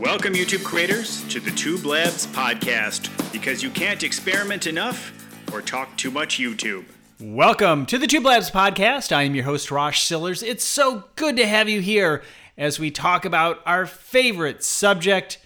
Welcome, YouTube creators, to the Tube Labs podcast because you can't experiment enough or talk too much YouTube. Welcome to the Tube Labs podcast. I am your host, Rosh Sillars. It's so good to have you here as we talk about our favorite subject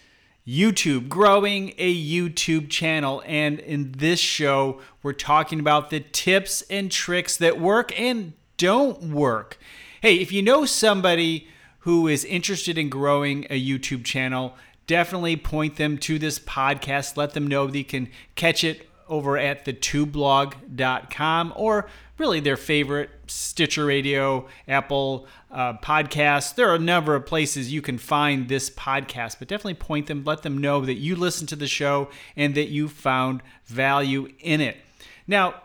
YouTube, growing a YouTube channel. And in this show, we're talking about the tips and tricks that work and don't work. Hey, if you know somebody who is interested in growing a YouTube channel, definitely point them to this podcast. Let them know they can catch it over at thetubelab.com or really their favorite Stitcher Radio, Apple uh, podcasts. There are a number of places you can find this podcast, but definitely point them, let them know that you listen to the show and that you found value in it. Now,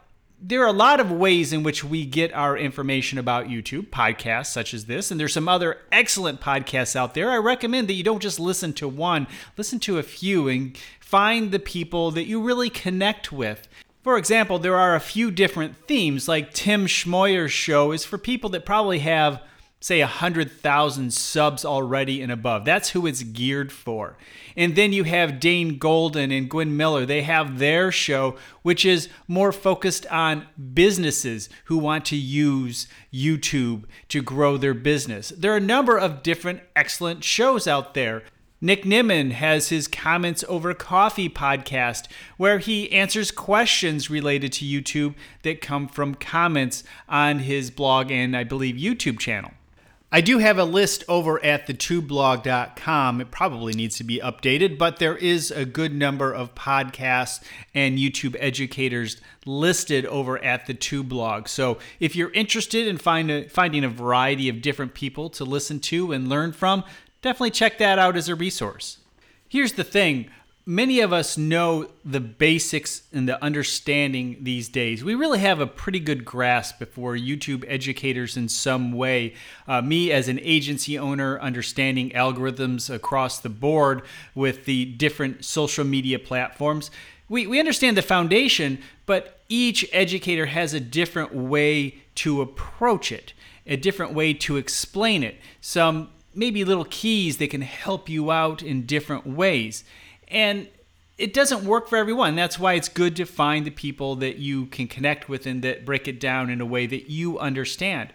there are a lot of ways in which we get our information about YouTube, podcasts such as this, and there's some other excellent podcasts out there. I recommend that you don't just listen to one, listen to a few and find the people that you really connect with. For example, there are a few different themes, like Tim Schmoyer's show is for people that probably have say 100,000 subs already and above. That's who it's geared for. And then you have Dane Golden and Gwen Miller. They have their show, which is more focused on businesses who want to use YouTube to grow their business. There are a number of different excellent shows out there. Nick Nimmin has his Comments Over Coffee podcast, where he answers questions related to YouTube that come from comments on his blog and I believe YouTube channel. I do have a list over at thetubelab.com. It probably needs to be updated, but there is a good number of podcasts and YouTube educators listed over at the TubeLab. So if you're interested in find a, finding a variety of different people to listen to and learn from, definitely check that out as a resource. Here's the thing many of us know the basics and the understanding these days. We really have a pretty good grasp before YouTube educators in some way. Uh, me, as an agency owner, understanding algorithms across the board with the different social media platforms. We, we understand the foundation, but each educator has a different way to approach it, a different way to explain it. Some maybe little keys that can help you out in different ways. And it doesn't work for everyone. That's why it's good to find the people that you can connect with and that break it down in a way that you understand.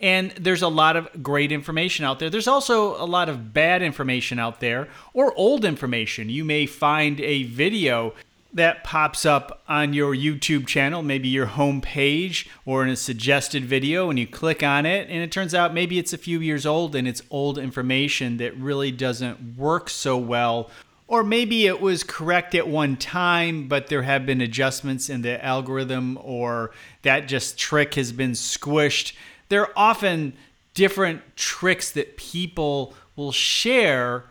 And there's a lot of great information out there. There's also a lot of bad information out there or old information. You may find a video that pops up on your YouTube channel, maybe your home page or in a suggested video, and you click on it, and it turns out maybe it's a few years old and it's old information that really doesn't work so well or maybe it was correct at one time, but there have been adjustments in the algorithm, or that just trick has been squished. There are often different tricks that people will share,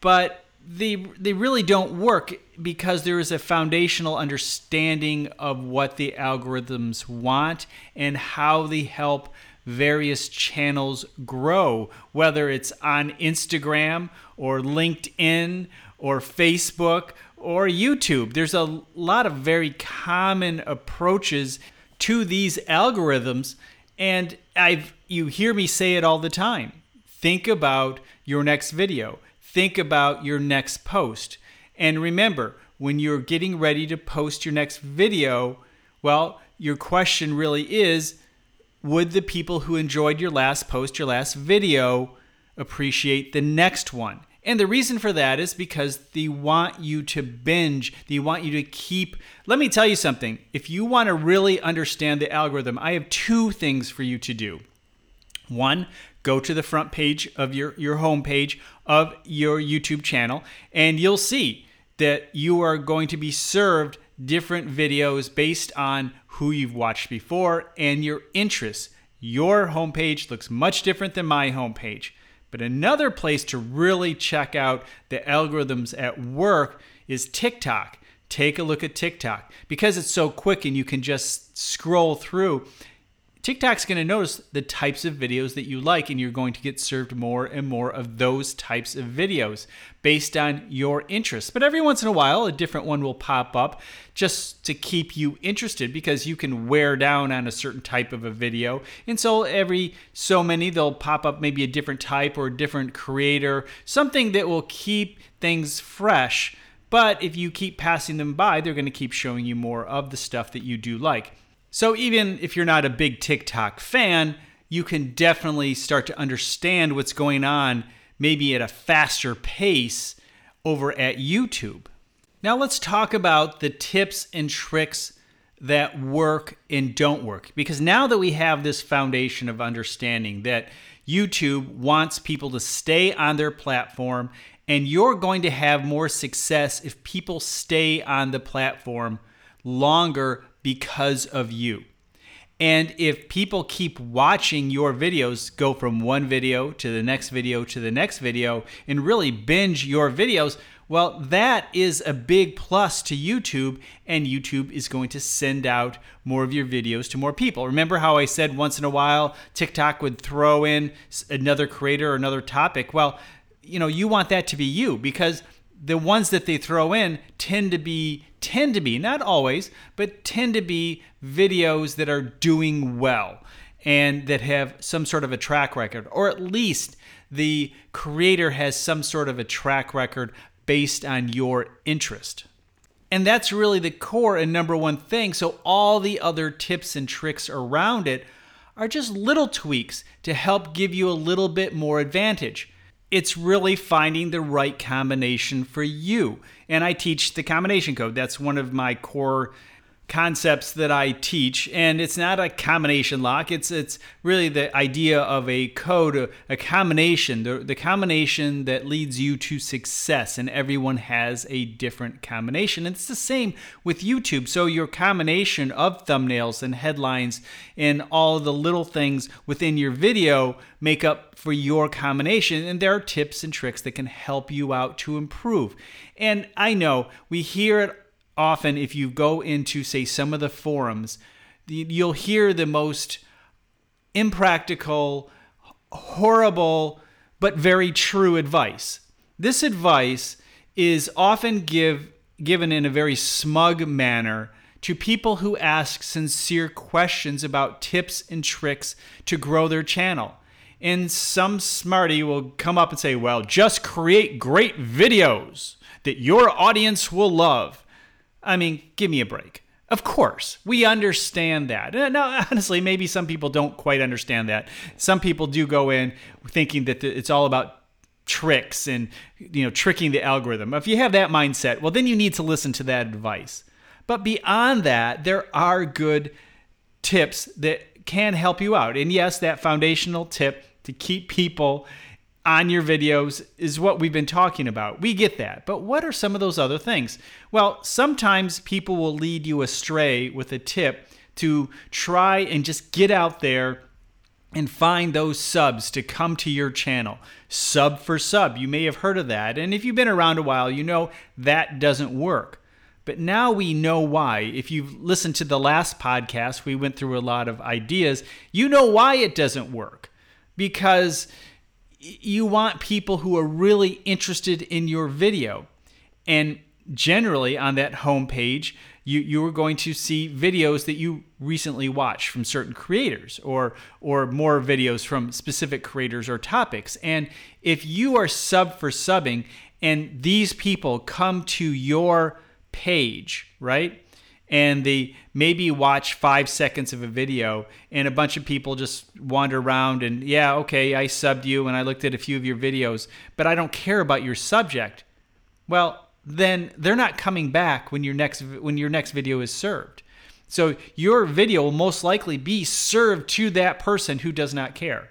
but they, they really don't work because there is a foundational understanding of what the algorithms want and how they help various channels grow, whether it's on Instagram or LinkedIn or Facebook or YouTube. There's a lot of very common approaches to these algorithms and I've you hear me say it all the time. Think about your next video. Think about your next post. And remember, when you're getting ready to post your next video, well, your question really is would the people who enjoyed your last post, your last video, appreciate the next one? And the reason for that is because they want you to binge. They want you to keep. Let me tell you something. If you want to really understand the algorithm, I have two things for you to do. One, go to the front page of your, your home page of your YouTube channel, and you'll see that you are going to be served different videos based on who you've watched before and your interests. Your homepage looks much different than my homepage. But another place to really check out the algorithms at work is TikTok. Take a look at TikTok because it's so quick and you can just scroll through. TikTok's going to notice the types of videos that you like, and you're going to get served more and more of those types of videos based on your interests. But every once in a while, a different one will pop up just to keep you interested because you can wear down on a certain type of a video. And so every so many, they'll pop up maybe a different type or a different creator, something that will keep things fresh. But if you keep passing them by, they're going to keep showing you more of the stuff that you do like. So even if you're not a big TikTok fan, you can definitely start to understand what's going on maybe at a faster pace over at YouTube. Now let's talk about the tips and tricks that work and don't work. Because now that we have this foundation of understanding that YouTube wants people to stay on their platform, and you're going to have more success if people stay on the platform longer because of you. And if people keep watching your videos, go from one video to the next video to the next video, and really binge your videos, well, that is a big plus to YouTube, and YouTube is going to send out more of your videos to more people. Remember how I said once in a while TikTok would throw in another creator or another topic? Well, you know, you want that to be you because the ones that they throw in tend to be tend to be not always but tend to be videos that are doing well and that have some sort of a track record or at least the creator has some sort of a track record based on your interest. And that's really the core and number one thing. So all the other tips and tricks around it are just little tweaks to help give you a little bit more advantage it's really finding the right combination for you. And I teach the combination code. That's one of my core concepts that I teach, and it's not a combination lock. It's it's really the idea of a code, a, combination, the, the combination that leads you to success. And everyone has a different combination. And it's the same with YouTube. So your combination of thumbnails and headlines and all the little things within your video make up for your combination. And there are tips and tricks that can help you out to improve. And I know we hear it often if you go into say some of the forums you'll hear the most impractical horrible but very true advice. This advice is often give given in a very smug manner to people who ask sincere questions about tips and tricks to grow their channel. And some smarty will come up and say well just create great videos that your audience will love I mean, give me a break. Of course, we understand that. Uh, now, honestly, maybe some people don't quite understand that. Some people do go in thinking that it's all about tricks and you know tricking the algorithm. If you have that mindset, well, then you need to listen to that advice. But beyond that, there are good tips that can help you out. And yes, that foundational tip to keep people on your videos is what we've been talking about. We get that. But what are some of those other things? Well, sometimes people will lead you astray with a tip to try and just get out there and find those subs to come to your channel. Sub for sub. You may have heard of that. And if you've been around a while, you know that doesn't work. But now we know why. If you've listened to the last podcast, we went through a lot of ideas. You know why it doesn't work. Because you want people who are really interested in your video. And generally on that home page, you, you are going to see videos that you recently watched from certain creators or or more videos from specific creators or topics. And if you are sub for subbing and these people come to your page, right? And they maybe watch five seconds of a video and a bunch of people just wander around and yeah okay i subbed you and i looked at a few of your videos but i don't care about your subject. Well then they're not coming back when your next when your next video is served. So your video will most likely be served to that person who does not care.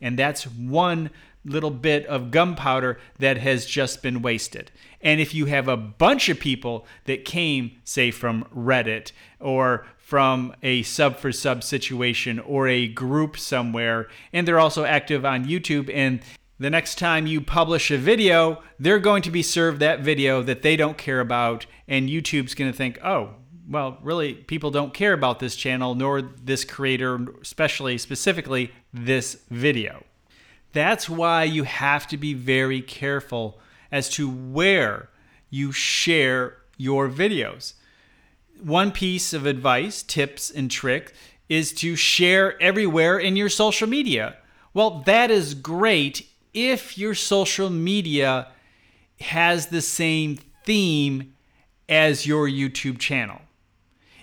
And that's one little bit of gunpowder that has just been wasted. And if you have a bunch of people that came, say, from Reddit or from a sub for sub situation or a group somewhere, and they're also active on YouTube, and the next time you publish a video, they're going to be served that video that they don't care about, and YouTube's going to think, oh, well, really, people don't care about this channel nor this creator, especially specifically this video. That's why you have to be very careful as to where you share your videos. One piece of advice, tips, and trick is to share everywhere in your social media. Well, that is great if your social media has the same theme as your YouTube channel.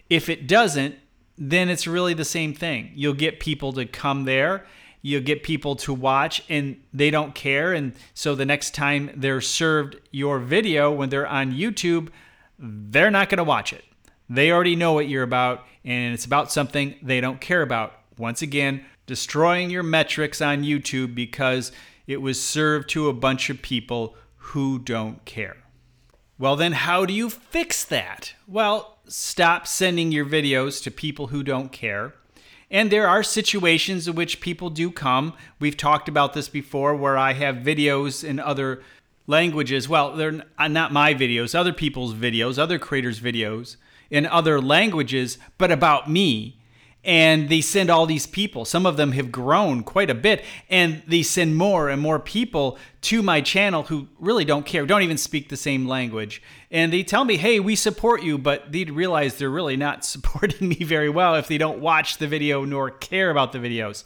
If it doesn't, then it's really the same thing. You'll get people to come there, you'll get people to watch, and they don't care. And so the next time they're served your video when they're on YouTube, they're not going to watch it. They already know what you're about, and it's about something they don't care about. Once again, destroying your metrics on YouTube because it was served to a bunch of people who don't care. Well, then, how do you fix that? Well, stop sending your videos to people who don't care. And there are situations in which people do come. We've talked about this before where I have videos in other languages. Well, they're uh, not my videos, other people's videos, other creators' videos in other languages, but about me and they send all these people. Some of them have grown quite a bit, and they send more and more people to my channel who really don't care, don't even speak the same language. And they tell me, hey, we support you, but they realize they're really not supporting me very well if they don't watch the video nor care about the videos.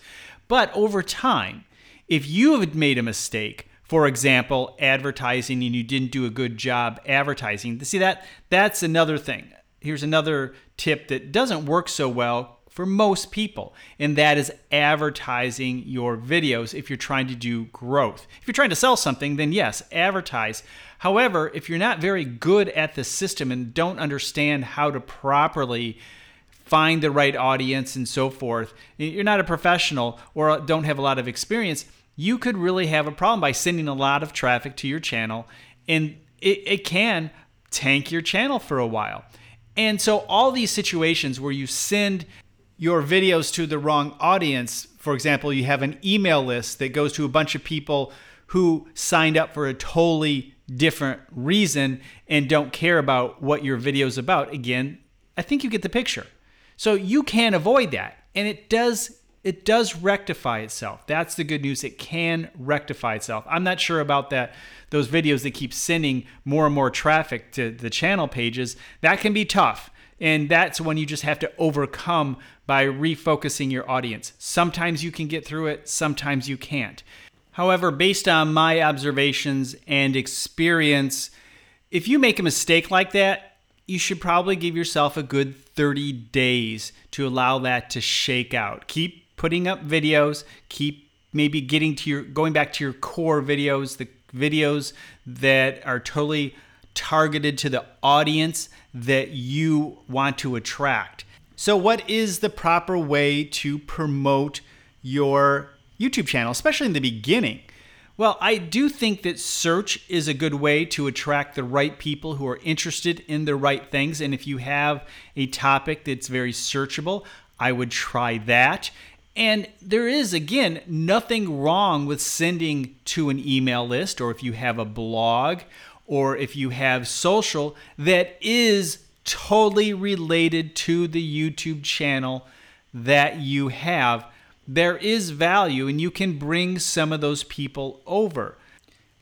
But over time, if you have made a mistake, for example, advertising and you didn't do a good job advertising, see that that's another thing. Here's another tip that doesn't work so well for most people, and that is advertising your videos if you're trying to do growth. If you're trying to sell something, then yes, advertise. However, if you're not very good at the system and don't understand how to properly find the right audience and so forth, you're not a professional or don't have a lot of experience, you could really have a problem by sending a lot of traffic to your channel, and it, it can tank your channel for a while. And so, all these situations where you send your videos to the wrong audience. For example, you have an email list that goes to a bunch of people who signed up for a totally different reason and don't care about what your video is about. Again, I think you get the picture. So you can avoid that. And it does it does rectify itself. That's the good news. It can rectify itself. I'm not sure about that those videos that keep sending more and more traffic to the channel pages. That can be tough. And that's when you just have to overcome by refocusing your audience. Sometimes you can get through it, sometimes you can't. However, based on my observations and experience, if you make a mistake like that, you should probably give yourself a good 30 days to allow that to shake out. Keep putting up videos, keep maybe getting to your going back to your core videos, the videos that are totally targeted to the audience that you want to attract. So, what is the proper way to promote your YouTube channel, especially in the beginning? Well, I do think that search is a good way to attract the right people who are interested in the right things. And if you have a topic that's very searchable, I would try that. And there is, again, nothing wrong with sending to an email list or if you have a blog or if you have social that is totally related to the YouTube channel that you have, there is value and you can bring some of those people over.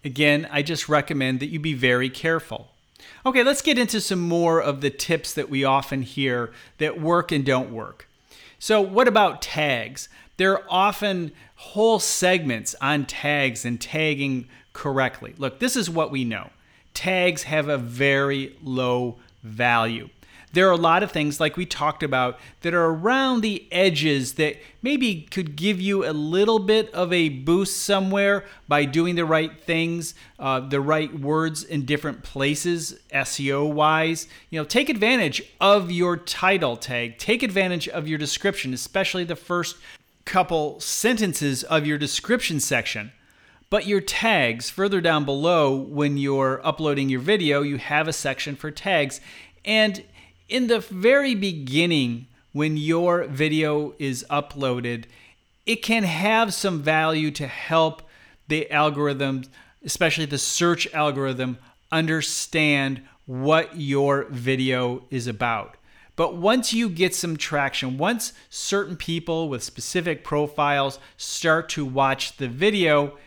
Again, I just recommend that you be very careful. Okay, let's get into some more of the tips that we often hear that work and don't work. So, what about tags? There are often whole segments on tags and tagging correctly. Look, this is what we know tags have a very low value. There are a lot of things, like we talked about, that are around the edges that maybe could give you a little bit of a boost somewhere by doing the right things, uh, the right words in different places, SEO wise. You know, take advantage of your title tag, take advantage of your description, especially the first couple sentences of your description section. But your tags, further down below, when you're uploading your video, you have a section for tags. And in the very beginning, when your video is uploaded, it can have some value to help the algorithm, especially the search algorithm, understand what your video is about. But once you get some traction, once certain people with specific profiles start to watch the video,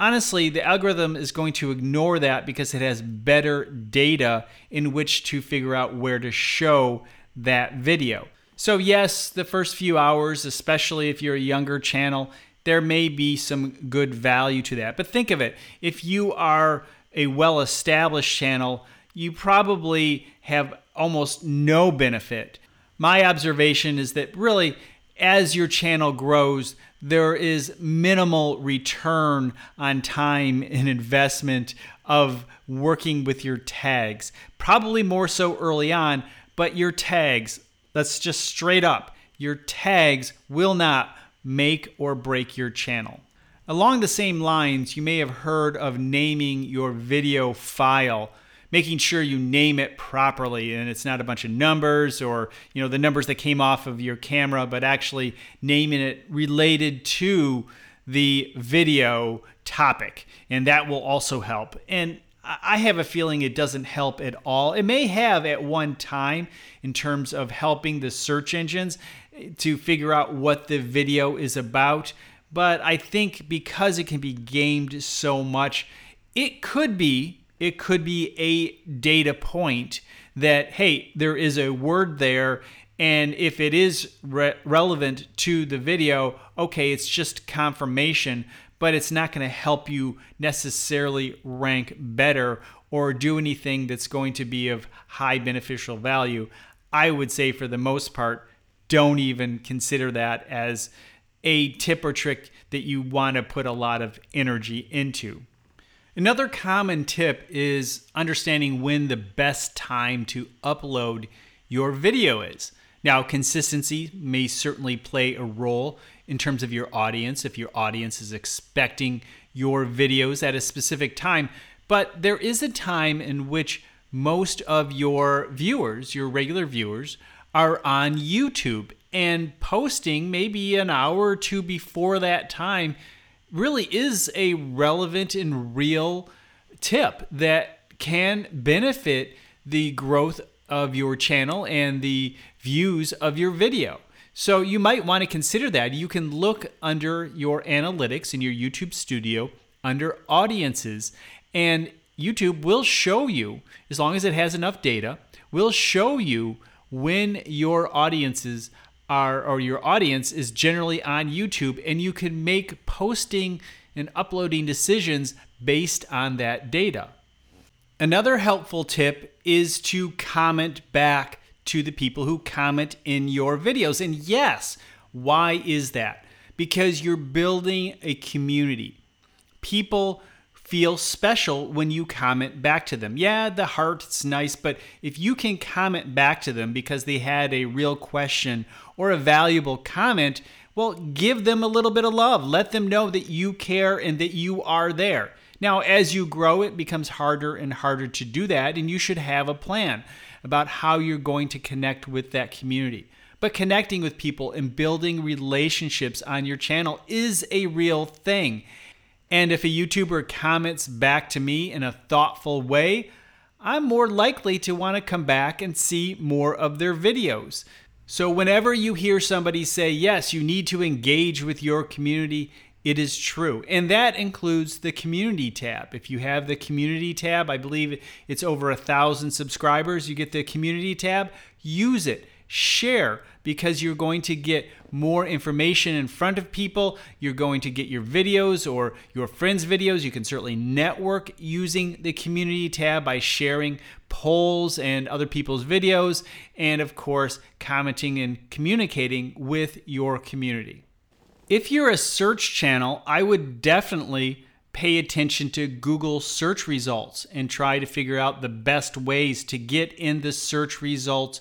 honestly, the algorithm is going to ignore that because it has better data in which to figure out where to show that video. So, yes, the first few hours, especially if you're a younger channel, there may be some good value to that. But think of it if you are a well established channel, you probably have almost no benefit. My observation is that really, as your channel grows, there is minimal return on time and investment of working with your tags. Probably more so early on, but your tags, that's just straight up, your tags will not make or break your channel. Along the same lines, you may have heard of naming your video file making sure you name it properly and it's not a bunch of numbers or you know the numbers that came off of your camera but actually naming it related to the video topic and that will also help and I have a feeling it doesn't help at all. It may have at one time in terms of helping the search engines to figure out what the video is about, but I think because it can be gamed so much, it could be it could be a data point that, hey, there is a word there. And if it is re- relevant to the video, okay, it's just confirmation, but it's not going to help you necessarily rank better or do anything that's going to be of high beneficial value. I would say, for the most part, don't even consider that as a tip or trick that you want to put a lot of energy into. Another common tip is understanding when the best time to upload your video is. Now, consistency may certainly play a role in terms of your audience, if your audience is expecting your videos at a specific time, but there is a time in which most of your viewers, your regular viewers, are on YouTube and posting maybe an hour or two before that time really is a relevant and real tip that can benefit the growth of your channel and the views of your video. So you might want to consider that. You can look under your analytics in your YouTube studio under audiences and YouTube will show you as long as it has enough data, will show you when your audiences are or your audience is generally on YouTube and you can make posting and uploading decisions based on that data. Another helpful tip is to comment back to the people who comment in your videos. And yes, why is that? Because you're building a community. People feel special when you comment back to them. Yeah, the heart's nice, but if you can comment back to them because they had a real question or a valuable comment, well, give them a little bit of love. Let them know that you care and that you are there. Now, as you grow, it becomes harder and harder to do that, and you should have a plan about how you're going to connect with that community. But connecting with people and building relationships on your channel is a real thing. And if a YouTuber comments back to me in a thoughtful way, I'm more likely to want to come back and see more of their videos. So, whenever you hear somebody say, yes, you need to engage with your community, it is true. And that includes the community tab. If you have the community tab, I believe it's over a thousand subscribers, you get the community tab, use it share because you're going to get more information in front of people. You're going to get your videos or your friends' videos. You can certainly network using the community tab by sharing polls and other people's videos, and of course, commenting and communicating with your community. If you're a search channel, I would definitely pay attention to Google search results and try to figure out the best ways to get in the search results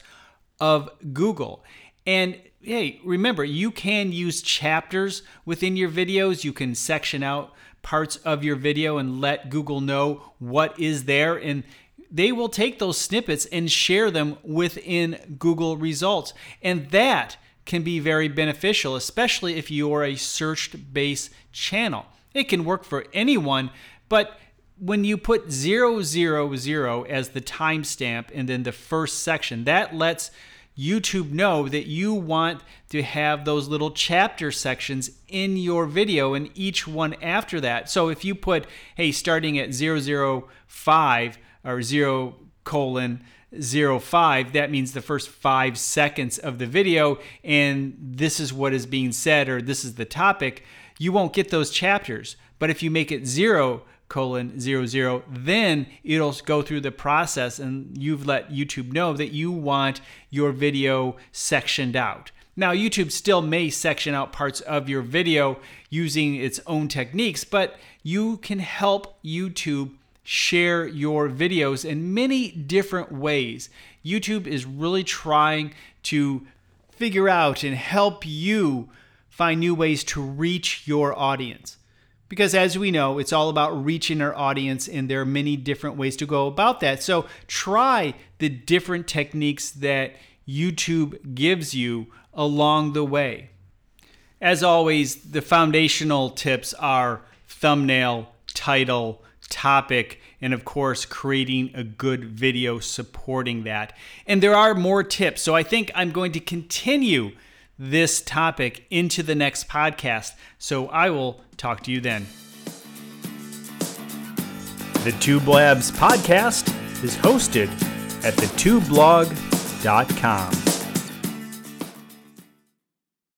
of Google. And hey, remember, you can use chapters within your videos. You can section out parts of your video and let Google know what is there. And they will take those snippets and share them within Google results. And that can be very beneficial, especially if you're a search based channel. It can work for anyone, but when you put 000 as the timestamp and then the first section, that lets YouTube know that you want to have those little chapter sections in your video and each one after that. So if you put, hey, starting at 005 or 0 colon 05, that means the first five seconds of the video, and this is what is being said or this is the topic, you won't get those chapters. But if you make it 0 colon zero zero, then it'll go through the process and you've let YouTube know that you want your video sectioned out. Now, YouTube still may section out parts of your video using its own techniques, but you can help YouTube share your videos in many different ways. YouTube is really trying to figure out and help you find new ways to reach your audience. Because as we know, it's all about reaching our audience, and there are many different ways to go about that. So try the different techniques that YouTube gives you along the way. As always, the foundational tips are thumbnail, title, topic, and of course, creating a good video supporting that. And there are more tips. So I think I'm going to continue this topic into the next podcast. So I will talk to you then. The Tube Labs podcast is hosted at thetubelab.com.